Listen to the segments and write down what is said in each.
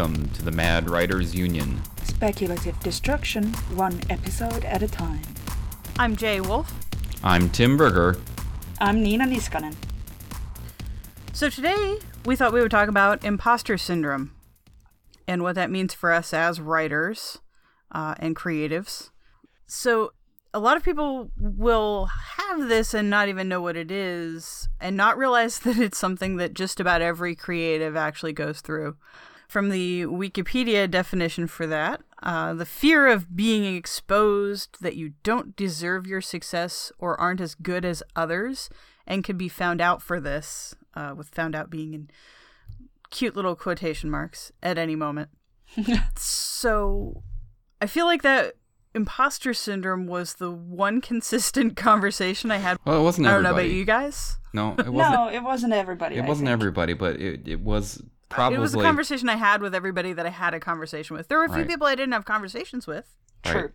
Welcome to the Mad Writers Union. Speculative destruction, one episode at a time. I'm Jay Wolf. I'm Tim Berger. I'm Nina Niskanen. So today we thought we would talk about imposter syndrome and what that means for us as writers uh, and creatives. So a lot of people will have this and not even know what it is and not realize that it's something that just about every creative actually goes through. From the Wikipedia definition for that, uh, the fear of being exposed that you don't deserve your success or aren't as good as others and can be found out for this, uh, with found out being in cute little quotation marks at any moment. so I feel like that imposter syndrome was the one consistent conversation I had. Well, it wasn't I don't everybody. know about you guys. No, it wasn't. No, it wasn't everybody. it I wasn't think. everybody, but it, it was probably. It was a conversation I had with everybody that I had a conversation with. There were a few Right. people I didn't have conversations with. True.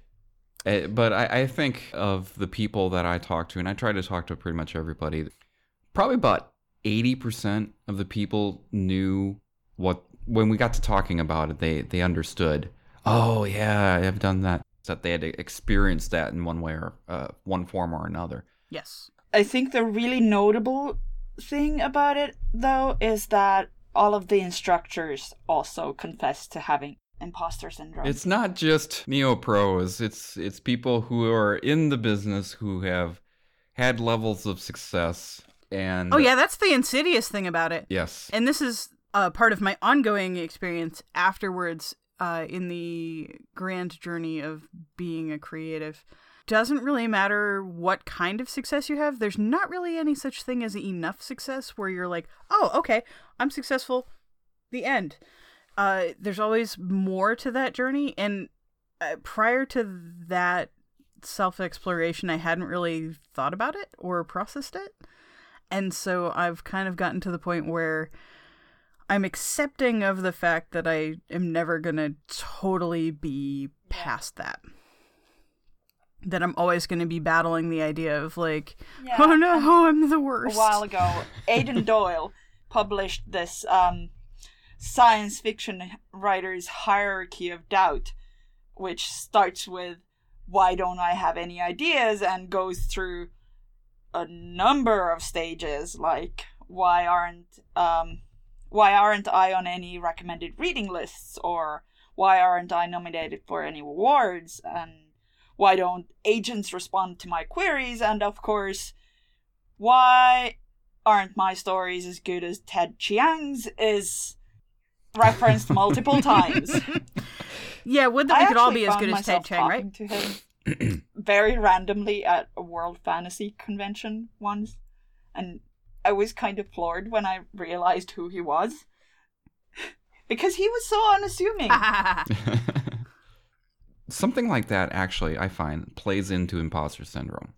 Uh, but I, I think of the people that I talk to, and I try to talk to pretty much everybody. Probably about eighty percent of the people knew what when we got to talking about it. They they understood. Oh yeah, I've done that. That they had experienced that in one way or uh, one form or another. Yes. I think the really notable thing about it, though, is that all of the instructors also confess to having imposter syndrome. It's not just neo pros. It's it's people who are in the business who have had levels of success and Oh yeah, that's the insidious thing about it. yes And this is uh, part of my ongoing experience afterwards uh, in the grand journey of being a creative. Doesn't really matter what kind of success you have. There's not really any such thing as enough success where you're like, oh, okay, I'm successful. The end. Uh, there's always more to that journey. And uh, prior to that self exploration, I hadn't really thought about it or processed it. And so I've kind of gotten to the point where I'm accepting of the fact that I am never going to totally be past that. That I'm always going to be battling the idea of, like, Yeah, oh no, I'm the worst. a while ago, Aidan Doyle published this um, science fiction writer's hierarchy of doubt, which starts with "Why don't I have any ideas?" and goes through a number of stages, like "Why aren't um, why aren't I on any recommended reading lists?" or "Why aren't I nominated for any awards?" and "Why don't agents respond to my queries?" and of course why aren't my stories as good as Ted Chiang's is referenced multiple times. yeah, would that I we could all be as good as Ted Chiang, right? To him very randomly at a World Fantasy Convention once, and I was kind of floored when I realized who he was. Because he was so unassuming. something like that actually i find plays into imposter syndrome.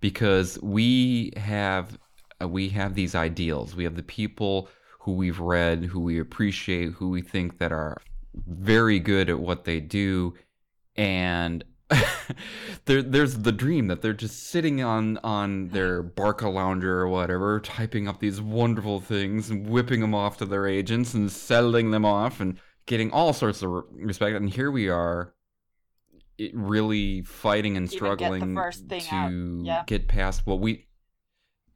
Because we have uh, we have these ideals. We have the people who we've read who we appreciate who we think that are very good at what they do. And there, there's the dream that they're just sitting on on their Barcalounger or whatever typing up these wonderful things and whipping them off to their agents and selling them off and getting all sorts of respect. And here we are really fighting and get struggling first thing to out, yeah. get past what we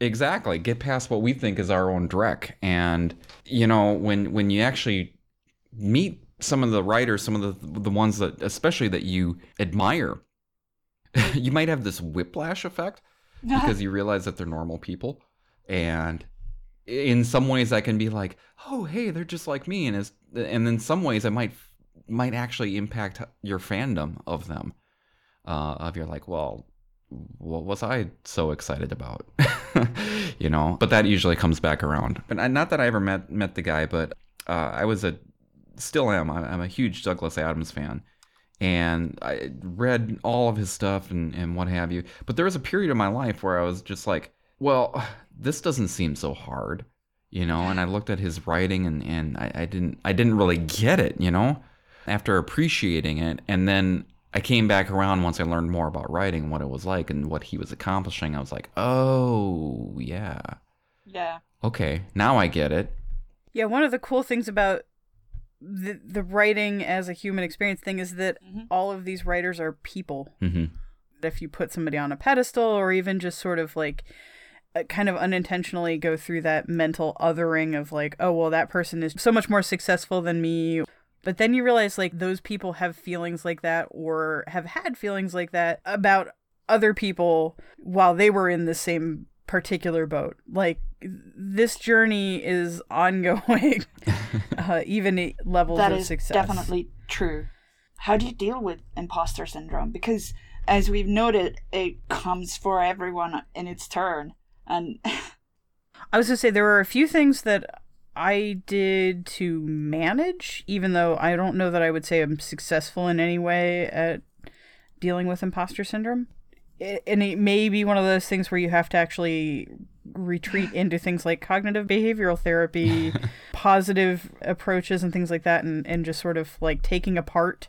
exactly get past what we think is our own dreck. And you know when when you actually meet some of the writers some of the the ones that especially that you admire you might have this whiplash effect because you realize that they're normal people. And in some ways I can be like oh hey they're just like me. And as and in some ways I might might actually impact your fandom of them uh of you're like well what was I so excited about you know but that usually comes back around but not that I ever met met the guy but uh, I was a still am I'm a huge Douglas Adams fan and I read all of his stuff and, and what have you. But there was a period of my life where I was just like, well, this doesn't seem so hard, you know. And I looked at his writing and, and I, I didn't I didn't really get it, you know. After appreciating it, and then I came back around once I learned more about writing, what it was like, and what he was accomplishing. I was like, oh yeah, yeah. okay, now I get it. Yeah, one of the cool things about the the writing as a human experience thing is that Mhm. all of these writers are people. hmm If you put somebody on a pedestal, or even just sort of like uh, kind of unintentionally go through that mental othering of like, oh well, that person is so much more successful than me. But then you realize like those people have feelings like that, or have had feelings like that about other people while they were in the same particular boat. Like this journey is ongoing, uh, even at levels That of is success. definitely true. How do you deal with imposter syndrome? Because as we've noted, it comes for everyone in its turn. And I was gonna say there were a few things that I did to manage, even though I don't know that I would say I'm successful in any way at dealing with imposter syndrome. It, and it may be one of those things where you have to actually retreat into things like cognitive behavioral therapy, positive approaches, and things like that, and, and just sort of like taking apart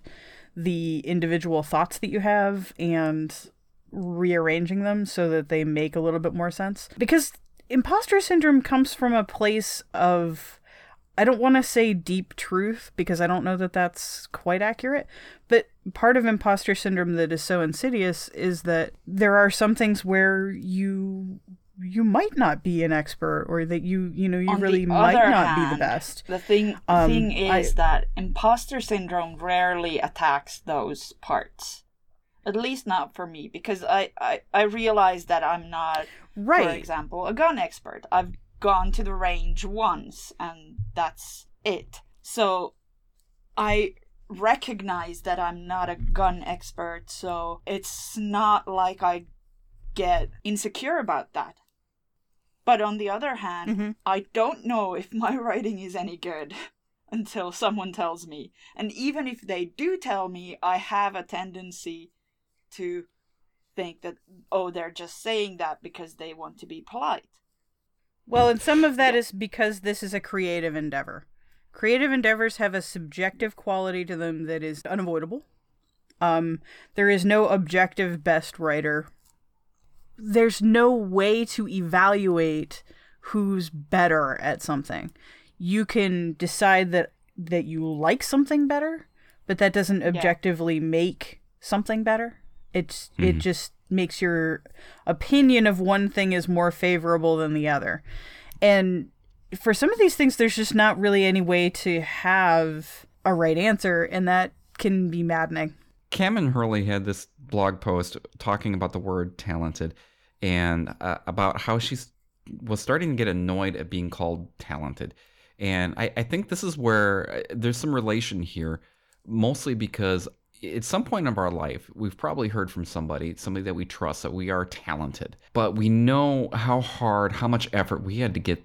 the individual thoughts that you have and rearranging them so that they make a little bit more sense. Because imposter syndrome comes from a place of I don't want to say deep truth because I don't know that that's quite accurate, but part of imposter syndrome that is so insidious is that there are some things where you you might not be an expert or that you you know you On really might not be the best. the thing Um, thing is I- that imposter syndrome rarely attacks those parts. At least not for me, because I, I, I realize that I'm not for example, a gun expert. I've gone to the range once and that's it. So I recognize that I'm not a gun expert, so it's not like I get insecure about that. But on the other hand, Mhm. I don't know if my writing is any good until someone tells me. And even if they do tell me, I have a tendency to think that oh they're just saying that because they want to be polite Well, and some of that Yeah. is because this is a creative endeavor. Creative endeavors have a subjective quality to them that is unavoidable. Um, there is no objective best writer. There's no way to evaluate who's better at something. You can decide that that you like something better, but that doesn't objectively make something better. It's it Mhm. just makes your opinion of one thing is more favorable than the other. And for some of these things there's just not really any way to have a right answer and that can be maddening. Kameron Hurley had this blog post talking about the word talented and uh, about how she was starting to get annoyed at being called talented. And I, I think this is where uh, there's some relation here, mostly because at some point of our life, we've probably heard from somebody, somebody that we trust, that we are talented. But we know how hard, how much effort we had to get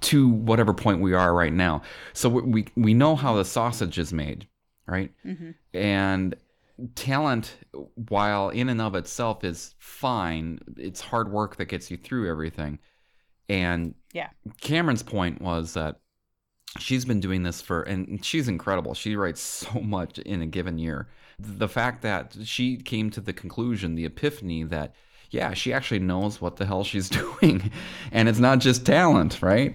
to whatever point we are right now. So we, we, know how the sausage is made, right? Mm-hmm. and talent while in and of itself is fine it's hard work that gets you through everything and Yeah. Kameron's point was that she's been doing this for and she's incredible. She writes so much in a given year. The fact that she came to the conclusion the epiphany that yeah she actually knows what the hell she's doing. And it's not just talent right?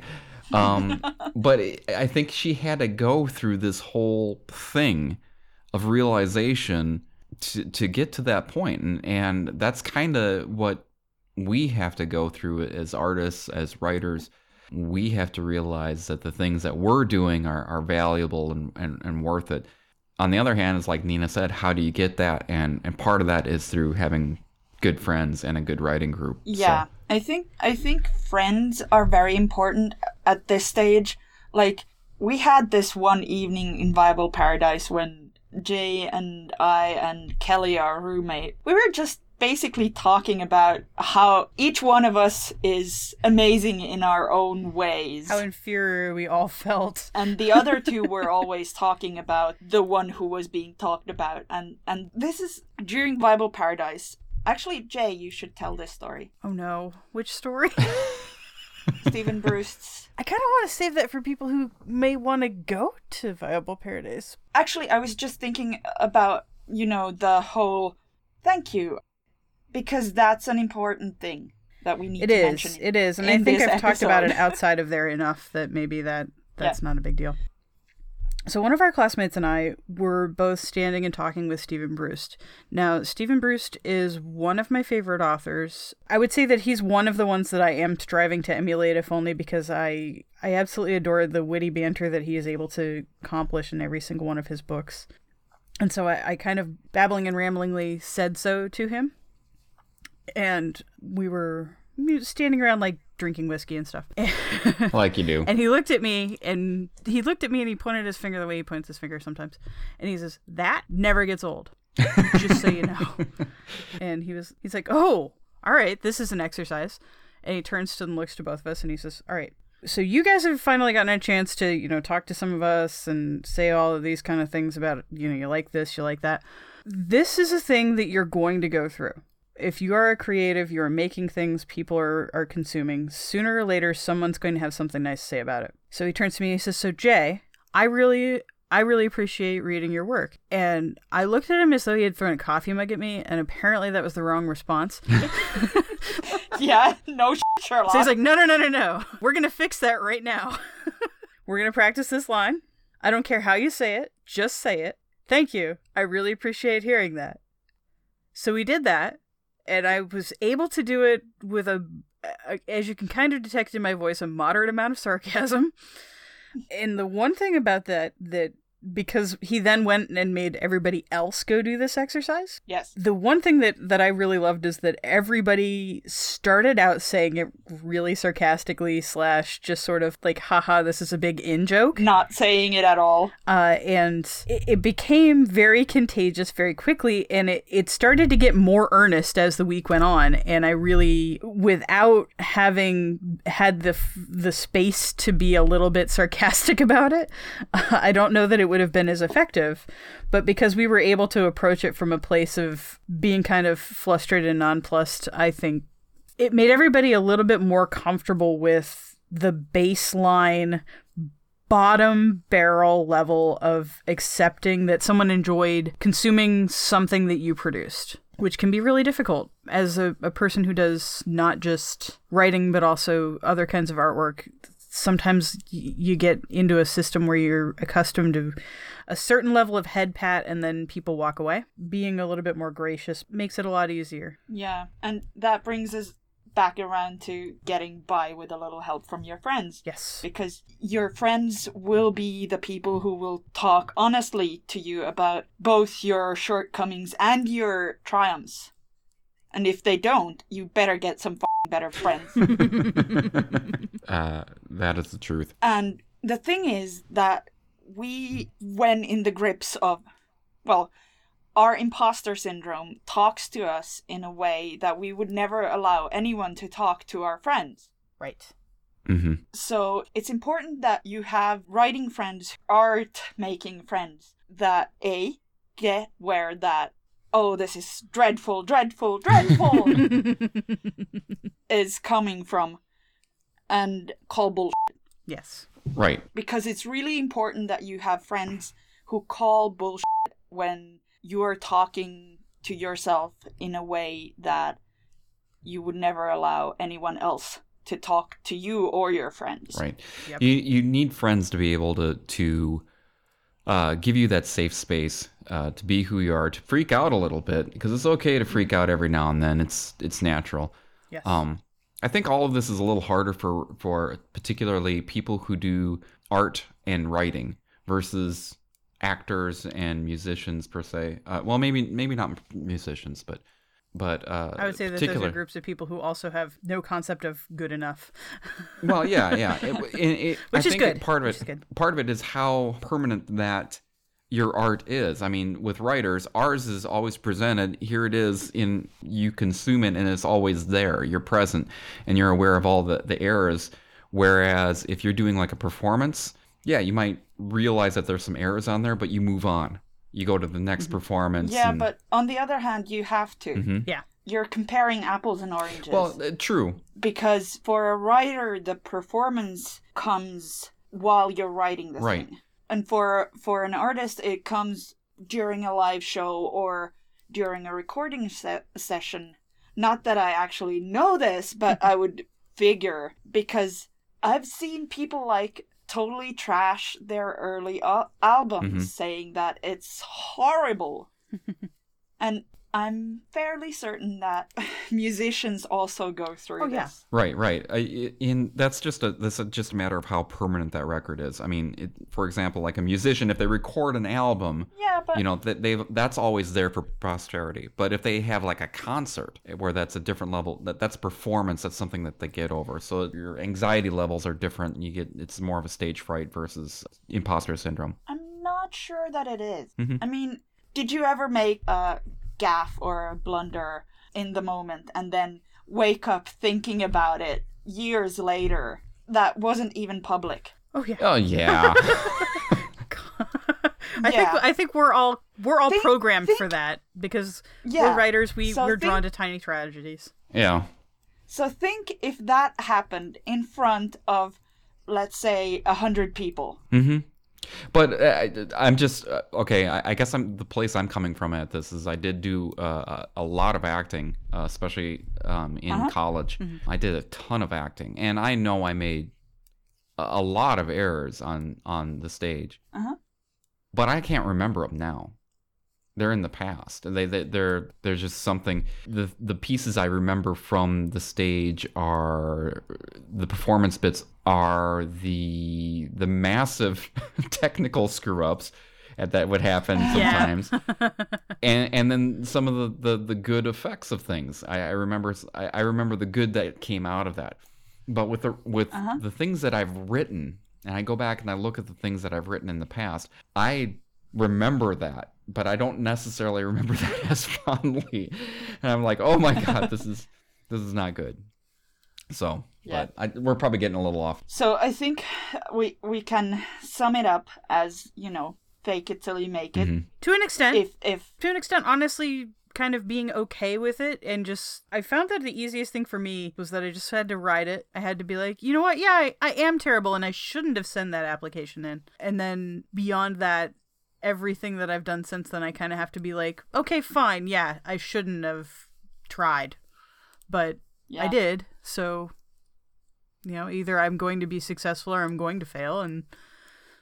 Um, but it, i think she had to go through this whole thing of realization to, to get to that point. And, and that's kind of what we have to go through as artists as writers we have to realize that the things that we're doing are, are valuable and, and, and worth it. On the other hand it's like nina said how do you get that? And and part of that is through having good friends and a good writing group So- Yeah, I think I think friends are very important at this stage. Like we had this one evening in Viable Paradise when Jay and I and Kelly, our roommate, we were just basically talking about how each one of us is amazing in our own ways. How inferior we all felt. and the other two were always talking about the one who was being talked about and and this is during Viable Paradise. Actually, Jay, you should tell this story. Oh no, which story? Steven Brust's. I kind of want to save that for people who may want to go to Viable Paradise. Actually, I was just thinking about, you know, the whole thank you because that's an important thing that we need It to is. mention. It is, and I think I've talked about it outside of there enough that maybe that that's not a big deal. So one of our classmates and I were both standing and talking with Steven Brust. Now, Steven Brust is one of my favorite authors. I would say that he's one of the ones that I am striving to emulate, if only because I I absolutely adore the witty banter that he is able to accomplish in every single one of his books. And so I, I kind of babbling and ramblingly said so to him. And we were standing around like drinking whiskey and stuff. like you do. And he looked at me and he looked at me and he pointed his finger the way he points his finger sometimes. And he says, That never gets old. Just so you know. and he was he's like, Oh, all right, this is an exercise. And he turns to and looks to both of us and he says, All right. So you guys have finally gotten a chance to, you know, talk to some of us and say all of these kind of things about, you know, you like this, you like that. This is a thing that you're going to go through if you are a creative, you are making things people are, are consuming, sooner or later someone's going to have something nice to say about it. So he turns to me and he says, So Jay, I really I really appreciate reading your work. And I looked at him as though he had thrown a coffee mug at me, and apparently that was the wrong response. yeah, no Sherlock. So he's like, No, no, no, no, no. We're gonna fix that right now. We're gonna practice this line. I don't care how you say it, just say it. Thank you. I really appreciate hearing that. So we did that, and I was able to do it with a, a, as you can kind of detect in my voice, a moderate amount of sarcasm. And the one thing about that that because he then went and made everybody else go do this exercise. Yes. The one thing that that I really loved is that everybody started out saying it really sarcastically slash just sort of like, haha, this is a big in joke. Not saying it at all. Uh, and it, it became very contagious very quickly, and it, it started to get more earnest as the week went on. And I really, without having had the the space to be a little bit sarcastic about it, I don't know that it would have been as effective. But because we were able to approach it from a place of being kind of flustered and nonplussed, I think it made everybody a little bit more comfortable with the baseline bottom barrel level of accepting that someone enjoyed consuming something that you produced which can be really difficult as a, a person who does not just writing but also other kinds of artwork sometimes you get into a system where you're accustomed to a certain level of head pat and then people walk away. Being a little bit more gracious makes it a lot easier. Yeah, and that brings us back around to getting by with a little help from your friends. Yes. Because your friends will be the people who will talk honestly to you about both your shortcomings and your triumphs. And if they don't, you better get some better friends. uh, that is the truth. And the thing is that we, when in the grips of, well, our imposter syndrome talks to us in a way that we would never allow anyone to talk to our friends. Right. Mm-hmm. So it's important that you have writing friends, art making friends that A, get where that, oh, this is dreadful, dreadful, dreadful is coming from and call bullshit. Yes. Right. Because it's really important that you have friends who call bullshit when you are talking to yourself in a way that you would never allow anyone else to talk to you or your friends. Right. Yep. You you need friends to be able to to uh, give you that safe space uh, to be who you are, to freak out a little bit because it's okay to freak out every now and then. It's it's natural. Yes. Um, I think all of this is a little harder for for particularly people who do art and writing versus actors and musicians per se. Uh, well, maybe maybe not musicians, but but uh, I would say that particular... those are groups of people who also have no concept of good enough. well, yeah, yeah, it, it, it, which I is think good. Part of it, part of it is how permanent that your art is. I mean, with writers, ours is always presented. Here it is in you consume it, and it's always there. You're present, and you're aware of all the the errors. Whereas if you're doing like a performance, yeah, you might realize that there's some errors on there, but you move on. You go to the next Mm-hmm. performance. Yeah, and- but on the other hand, you have to. Mhm. Yeah. You're comparing apples and oranges. well, uh, true. because for a writer, the performance comes while you're writing the Right. thing, and for for an artist, it comes during a live show or during a recording se- session. Not that I actually know this, but I would figure because I've seen people like totally trash their early al- albums, Mhm. saying that it's horrible. and I'm fairly certain that musicians also go through Oh, yeah. Right, right. I, i- in that's just a that's a, just a matter of how permanent that record is. I mean, it, for example, like a musician, if they record an album, Yeah, but you know that they that's always there for posterity. But if they have like a concert where that's a different level, that that's performance. That's something that they get over. So your anxiety levels are different. You get it's more of a stage fright versus imposter syndrome. I'm not sure that it is. Mhm. I mean, did you ever make a gaff or a blunder in the moment and then wake up thinking about it years later that wasn't even public? Oh yeah. Oh yeah. I Yeah. think I think we're all we're all Think- programmed think- for that because Yeah. we're writers. We So we're drawn to tiny tragedies. yeah. So think if that happened in front of, let's say, a hundred people. hmm But uh, I- I'm just uh, okay. I, guess I'm the place I'm coming from at this is I did do uh, a lot of acting, uh, especially um, in Uh-huh. college. I did a ton of acting, and I know I made a, a lot of errors on on the stage, Uh-huh. but I can't remember them now. They're in the past. They, they they're there's just something. The the pieces I remember from the stage are the performance bits are the the massive technical screw ups that would happen Yeah. sometimes, and and then some of the the, the good effects of things. I, I remember I, I remember the good that came out of that. But with the with Uh-huh. the things that I've written, and I go back and I look at the things that I've written in the past, I remember that, but I don't necessarily remember that as fondly. And I'm like, oh my god, this is this is not good. So, Yeah. but I, we're probably getting a little off. So I think we we can sum it up as you know, fake it till you make it. Mhm. To an extent, If if to an extent, honestly, kind of being okay with it and just I found that the easiest thing for me was that I just had to write it. I had to be like, you know what, yeah, I, I am terrible and I shouldn't have sent that application in. And then beyond that, everything that I've done since then I kinda have to be like, okay, fine, yeah, I shouldn't have tried. But yeah. I did, so you know, either I'm going to be successful or I'm going to fail and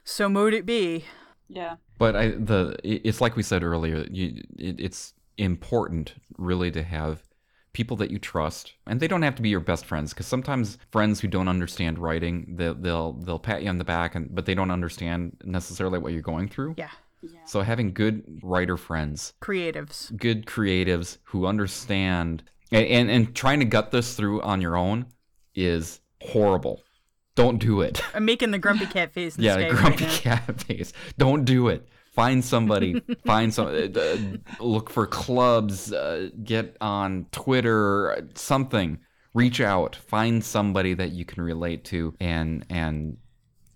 so mote it be. Yeah. But I the it's like we said earlier. You, it, it's important really to have people that you trust, and they don't have to be your best friends because sometimes friends who don't understand writing, they'll they'll they'll pat you on the back, and but they don't understand necessarily what you're going through. Yeah. Yeah. So having good writer friends, Creatives. good creatives who understand, and and, and trying to gut this through on your own is horrible. Don't do it. I'm making the grumpy cat face. in Yeah, the grumpy right now. cat face. Don't do it. Find somebody. find some. Uh, uh, look for clubs. Uh, get on Twitter. uh, Something. Reach out. Find somebody that you can relate to, and and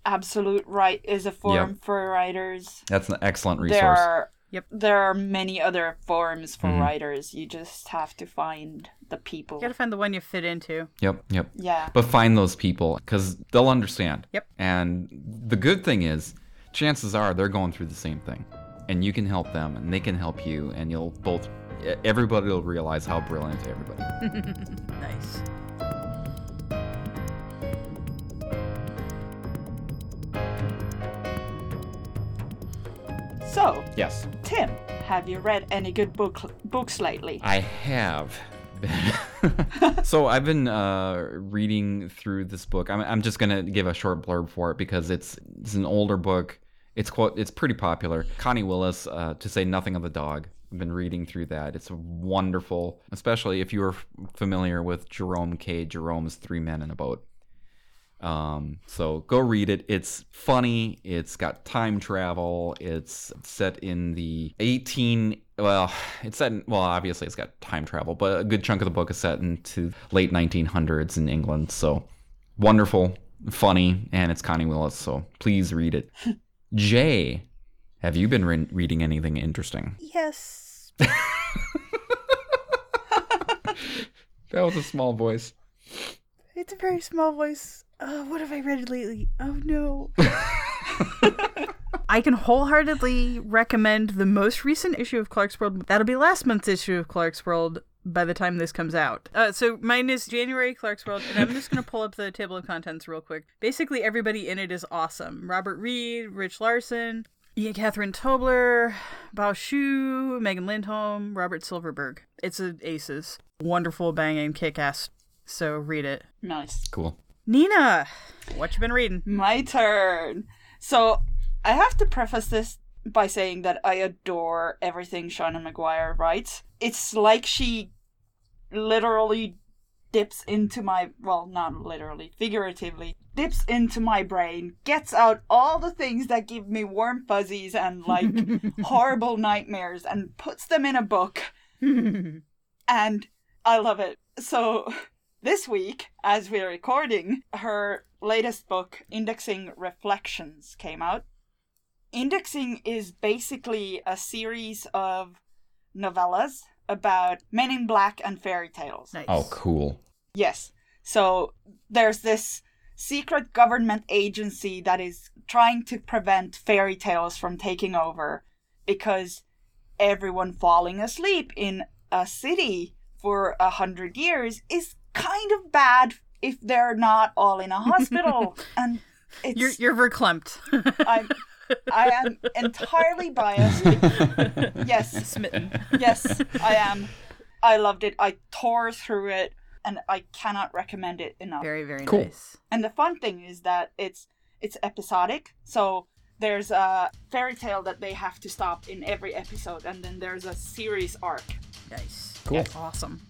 Absolute Write is a forum for writers. that's an excellent resource. There are Yep. there are many other forums for Mhm. writers. You just have to find the people. You gotta find the one you fit into. Yep. Yep. Yeah. But find those people because they'll understand. Yep. And the good thing is, chances are they're going through the same thing, and you can help them, and they can help you, and you'll both. Everybody will realize how brilliant everybody. Nice. So, Yes. Tim, have you read any good book books lately? I have. so I've been uh, reading through this book. I'm, I'm just gonna give a short blurb for it because it's it's an older book. It's quote it's pretty popular. Connie Willis, uh, to say nothing of the dog. I've been reading through that. It's wonderful, especially if you are familiar with Jerome K. Jerome's Three Men in a Boat. Um, so go read it. It's funny. It's got time travel. It's set in the 18. Well, it's set. In, well, obviously it's got time travel, but a good chunk of the book is set into late 1900s in England. So wonderful, funny, and it's Connie Willis. So please read it. Jay, have you been re- reading anything interesting? Yes. That was a small voice. It's a very small voice. Uh, what have I read lately? Oh no. I can wholeheartedly recommend the most recent issue of Clarkesworld. That'll be last month's issue of Clarkesworld. by the time this comes out. Uh, so mine is January Clarkesworld, and I'm just going to pull up the table of contents real quick. Basically, everybody in it is awesome. Robert Reed, Rich Larson, Ian Catherine Tobler, Bao Shu, Megan Lindholm, Robert Silverberg. It's a aces. Wonderful, banging, kick-ass. So read it. Nice. Cool. Nina, what you been reading? My turn. So I have to preface this by saying that I adore everything Seanan McGuire writes. It's like she literally dips into my well, not literally, figuratively, dips into my brain, gets out all the things that give me warm fuzzies and like horrible nightmares and puts them in a book. and I love it. So this week, as we're recording, her latest book, Indexing Reflections, came out. Indexing is basically a series of novellas about men in black and fairy tales. Nice. Oh, cool. Yes. So there's this secret government agency that is trying to prevent fairy tales from taking over because everyone falling asleep in a city for a hundred years is kind of bad if they're not all in a hospital. and it's You're you're verklempt. I'm I am entirely biased. yes, Smitten. yes, I am. I loved it. I tore through it, and I cannot recommend it enough. Very very Cool. nice. And the fun thing is that it's it's episodic. So there's a fairy tale that they have to stop in every episode, and then there's a series arc. Nice. Cool. Awesome.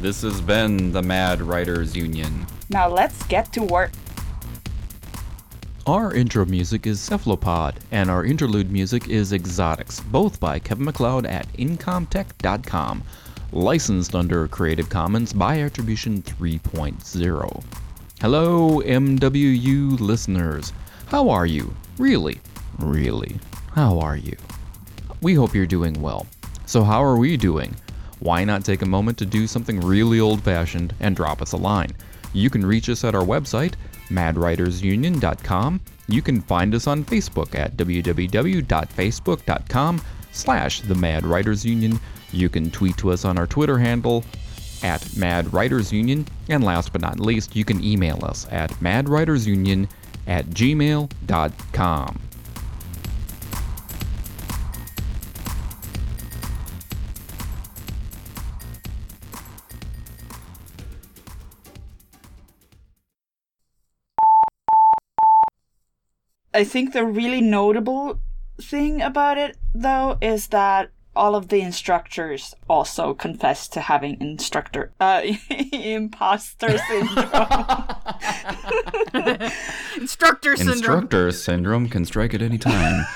This has been the Mad Writers Union. Now let's get to work. Our intro music is Cephalopod, and our interlude music is Exotics, both by Kevin MacLeod at Incompetech.com, licensed under Creative Commons by Attribution 3.0. Hello, MWU listeners. How are you? Really? Really? How are you? We hope you're doing well. So, how are we doing? Why not take a moment to do something really old fashioned and drop us a line? You can reach us at our website, madwritersunion.com. You can find us on Facebook at www.facebook.com slash the Mad Writers Union. You can tweet to us on our Twitter handle at Mad Writers Union. And last but not least, you can email us at madwritersunion at gmail.com. I think the really notable thing about it, though, is that all of the instructors also confess to having instructor uh, imposter syndrome. Instructor syndrome. Instructor syndrome can strike at any time.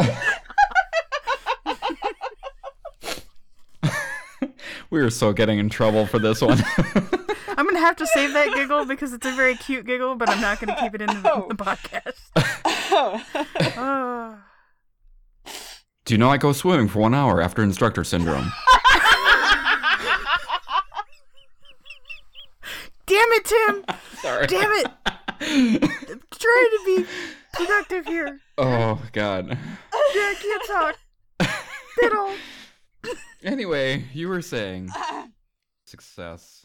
we are so getting in trouble for this one. I'm gonna have to save that giggle because it's a very cute giggle, but I'm not gonna keep it in the, oh. the podcast. Oh. Do you know I go swimming for one hour after instructor syndrome? Damn it, Tim! Sorry. Damn it! I'm trying to be productive here. Oh God. Yeah, I can't talk. Diddle. Anyway, you were saying success.